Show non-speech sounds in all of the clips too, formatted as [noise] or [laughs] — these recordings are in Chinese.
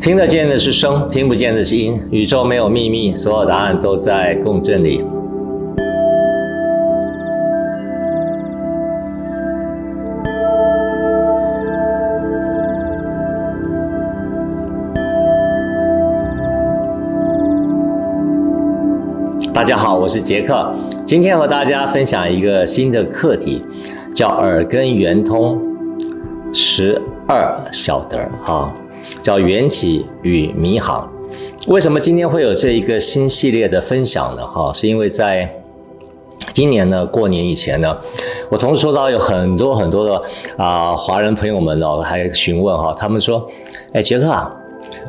听得见的是声，听不见的是音。宇宙没有秘密，所有答案都在共振里。大家好，我是杰克，今天和大家分享一个新的课题，叫耳根圆通十二小德啊。叫缘起与迷航，为什么今天会有这一个新系列的分享呢？哈，是因为在今年呢，过年以前呢，我同时收到有很多很多的啊、华人朋友们哦，还询问哈，他们说，哎，杰克啊。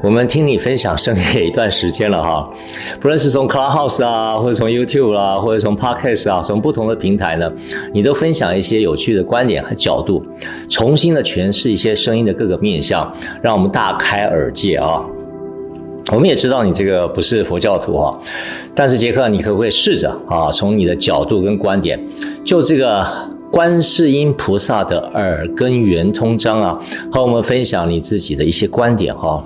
我们听你分享声音也一段时间了哈，不论是从 Clubhouse 啊，或者从 YouTube 啊，或者从 Podcast 啊，从不同的平台呢，你都分享一些有趣的观点和角度，重新的诠释一些声音的各个面向，让我们大开耳界啊。我们也知道你这个不是佛教徒哈，但是杰克，你可不可以试着啊，从你的角度跟观点，就这个观世音菩萨的耳根圆通章啊，和我们分享你自己的一些观点哈。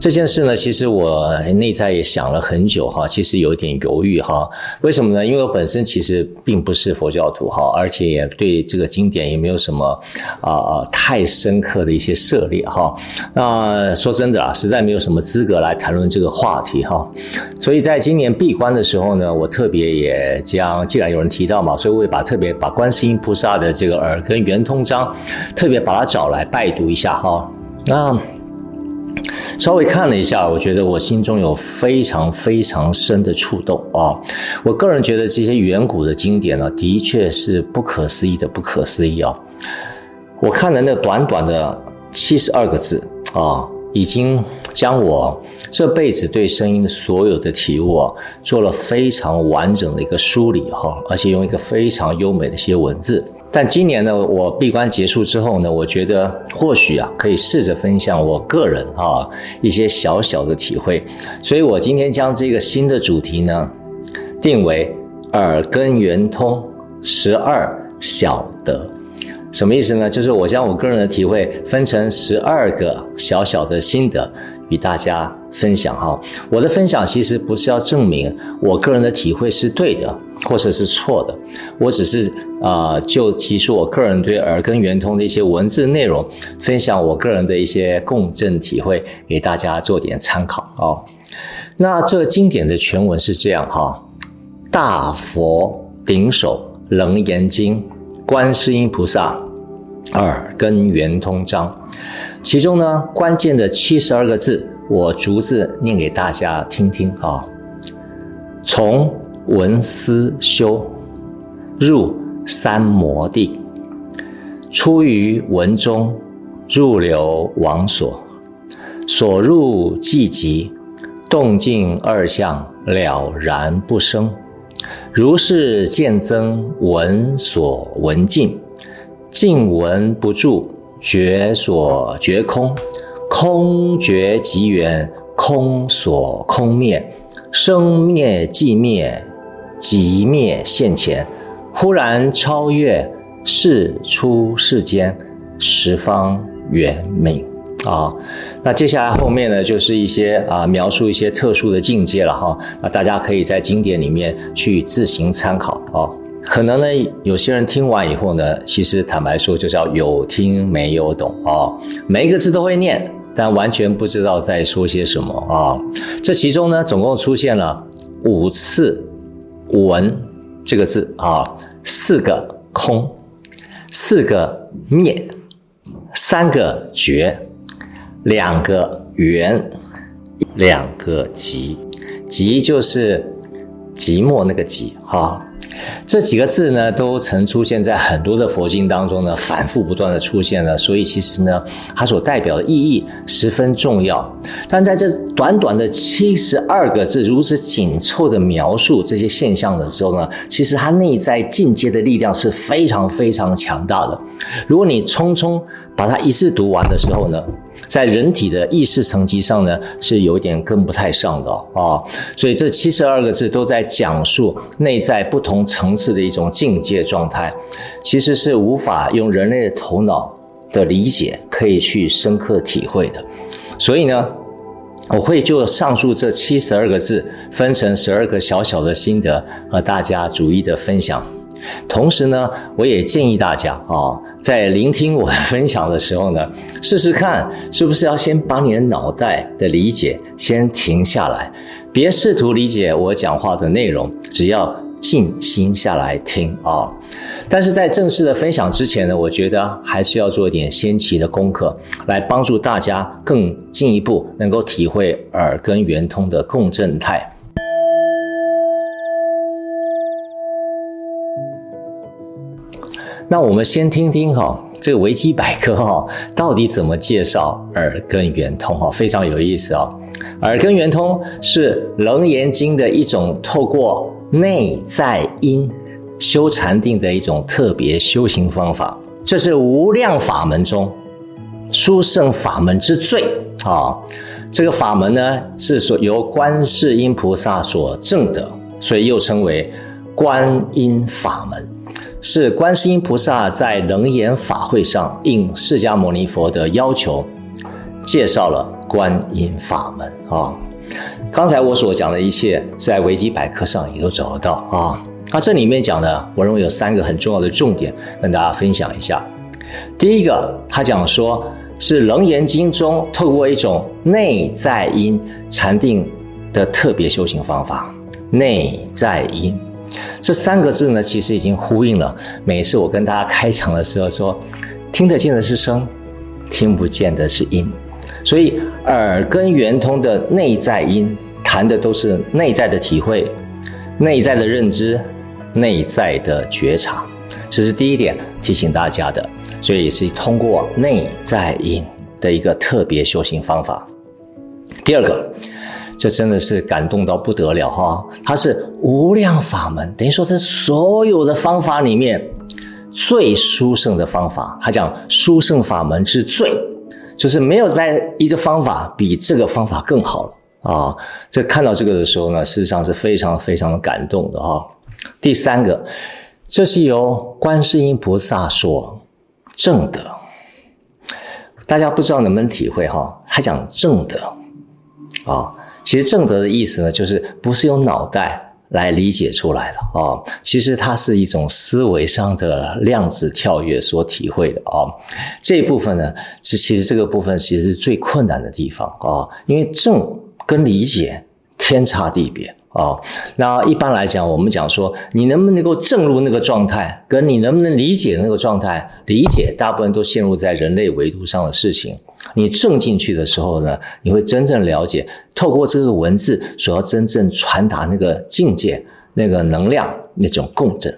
这件事呢，其实我内在也想了很久哈，其实有点犹豫哈。为什么呢？因为我本身其实并不是佛教徒哈，而且也对这个经典也没有什么啊、呃、太深刻的一些涉猎哈。那说真的啊，实在没有什么资格来谈论这个话题哈。所以在今年闭关的时候呢，我特别也将，既然有人提到嘛，所以我也把特别把观世音菩萨的这个耳根圆通章，特别把它找来拜读一下哈。那。稍微看了一下，我觉得我心中有非常非常深的触动啊！我个人觉得这些远古的经典呢，的确是不可思议的不可思议啊！我看了那短短的七十二个字啊，已经将我这辈子对声音所有的体悟啊，做了非常完整的一个梳理哈，而且用一个非常优美的一些文字。但今年呢，我闭关结束之后呢，我觉得或许啊，可以试着分享我个人啊一些小小的体会，所以我今天将这个新的主题呢定为耳根圆通十二小德。什么意思呢？就是我将我个人的体会分成十二个小小的心得与大家分享哈。我的分享其实不是要证明我个人的体会是对的或者是错的，我只是啊、呃、就提出我个人对耳根圆通的一些文字内容，分享我个人的一些共振体会给大家做点参考哦。那这经典的全文是这样哈：大佛顶首楞严经。观世音菩萨耳根圆通章，其中呢关键的七十二个字，我逐字念给大家听听啊。从闻思修入三摩地，出于文中入流王所，所入寂寂，动静二相了然不生。如是见增闻所闻尽，尽闻不住，觉所觉空，空觉即圆，空所空灭，生灭即灭，即灭现前，忽然超越，世出世间，十方圆明。啊，那接下来后面呢，就是一些啊描述一些特殊的境界了哈。那大家可以在经典里面去自行参考啊。可能呢，有些人听完以后呢，其实坦白说就叫有听没有懂啊。每一个字都会念，但完全不知道在说些什么啊。这其中呢，总共出现了五次“闻”这个字啊，四个“空”，四个“灭”，三个“觉”。两个圆，两个极”。极就是寂寞那个寂哈。这几个字呢，都曾出现在很多的佛经当中呢，反复不断的出现了。所以其实呢，它所代表的意义十分重要。但在这短短的七十二个字如此紧凑的描述这些现象的时候呢，其实它内在境界的力量是非常非常强大的。如果你匆匆把它一次读完的时候呢，在人体的意识层级上呢，是有点跟不太上的啊、所以这七十二个字都在讲述内在不同层次的一种境界状态，其实是无法用人类的头脑的理解可以去深刻体会的。所以呢，我会就上述这七十二个字分成十二个小小的心得和大家逐一的分享。同时呢，我也建议大家啊，在聆听我的分享的时候呢，试试看是不是要先把你的脑袋的理解先停下来，别试图理解我讲话的内容，只要静心下来听啊。但是在正式的分享之前呢，我觉得还是要做一点先期的功课，来帮助大家更进一步能够体会耳根圆通的共振态。那我们先听听哈，这个维基百科哈，到底怎么介绍耳根圆通哈，非常有意思啊。耳根圆通是楞严经的一种透过内在因修禅定的一种特别修行方法，这是无量法门中殊胜法门之最啊。这个法门呢，是说由观世音菩萨所证的，所以又称为观音法门。是观世音菩萨在楞严法会上应释迦牟尼佛的要求，介绍了观音法门啊。刚才我所讲的一切，在维基百科上也都找得到啊。那这里面讲的，我认为有三个很重要的重点，跟大家分享一下。第一个，他讲说是楞严经中透过一种内在音禅定的特别修行方法，内在音。这三个字呢，其实已经呼应了每一次我跟大家开场的时候说，听得见的是声，听不见的是音，所以耳根圆通的内在音谈的都是内在的体会、内在的认知、内在的觉察，这是第一点提醒大家的，所以是通过内在引的一个特别修行方法。第二个。这真的是感动到不得了哈！它是无量法门，等于说这所有的方法里面最殊胜的方法。他讲殊胜法门之最，就是没有在一个方法比这个方法更好了啊！这看到这个的时候呢，事实上是非常非常的感动的哈。第三个，这是由观世音菩萨所证的，大家不知道能不能体会哈？他讲正德啊。其实正德的意思呢，就是不是用脑袋来理解出来的啊，其实它是一种思维上的量子跳跃所体会的啊。这一部分呢，是其实这个部分其实是最困难的地方啊，因为正跟理解天差地别。哦，那一般来讲，我们讲说，你能不能够证入那个状态，跟你能不能理解那个状态，理解大部分都陷入在人类维度上的事情。你正进去的时候呢，你会真正了解，透过这个文字所要真正传达那个境界、那个能量、那种共振。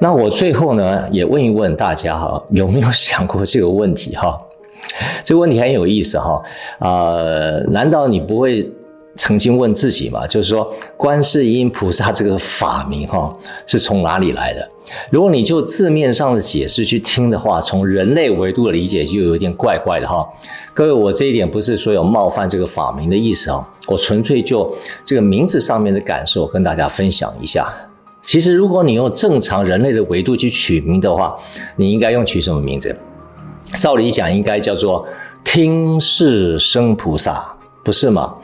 那我最后呢，也问一问大家哈，有没有想过这个问题哈？[laughs] 这个问题很有意思哈，呃，难道你不会曾经问自己吗？就是说，观世音菩萨这个法名哈，是从哪里来的？如果你就字面上的解释去听的话，从人类维度的理解就有点怪怪的哈。各位，我这一点不是说有冒犯这个法名的意思啊，我纯粹就这个名字上面的感受跟大家分享一下。其实，如果你用正常人类的维度去取名的话，你应该用取什么名字？照理讲，应该叫做听是生菩萨，不是吗？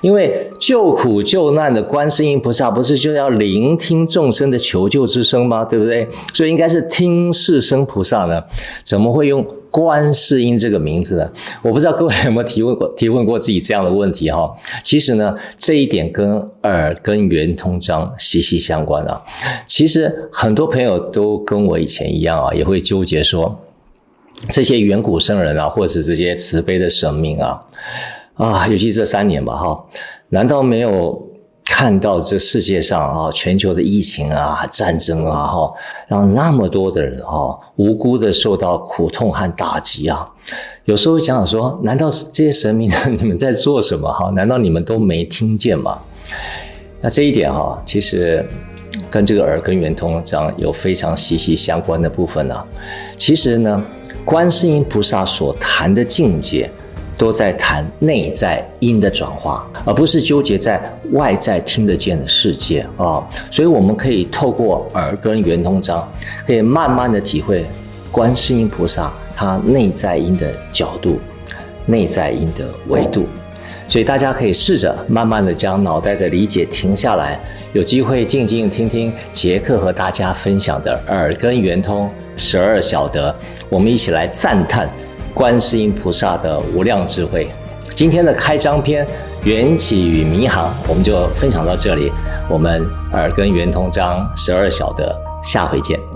因为救苦救难的观世音菩萨，不是就要聆听众生的求救之声吗？对不对？所以应该是听世声菩萨呢？怎么会用观世音这个名字呢？我不知道各位有没有提问过、提问过自己这样的问题哈？其实呢，这一点跟耳根圆通章息息相关啊。其实很多朋友都跟我以前一样啊，也会纠结说。这些远古圣人啊，或者是这些慈悲的神明啊，啊，尤其这三年吧，哈，难道没有看到这世界上啊，全球的疫情啊、战争啊，哈，让那么多的人啊，无辜的受到苦痛和打击啊？有时候想想说，难道这些神明 [laughs] 你们在做什么？哈，难道你们都没听见吗？那这一点哈，其实跟这个耳根圆通章有非常息息相关的部分呢、其实呢。观世音菩萨所谈的境界，都在谈内在音的转化，而不是纠结在外在听得见的世界啊。所以，我们可以透过耳根圆通章，可以慢慢的体会观世音菩萨他内在音的角度、内在音的维度。所以大家可以试着慢慢的将脑袋的理解停下来，有机会静静听听杰克和大家分享的耳根圆通十二小得，我们一起来赞叹观世音菩萨的无量智慧。今天的开张篇缘起与迷航，我们就分享到这里。我们耳根圆通章十二小的，下回见。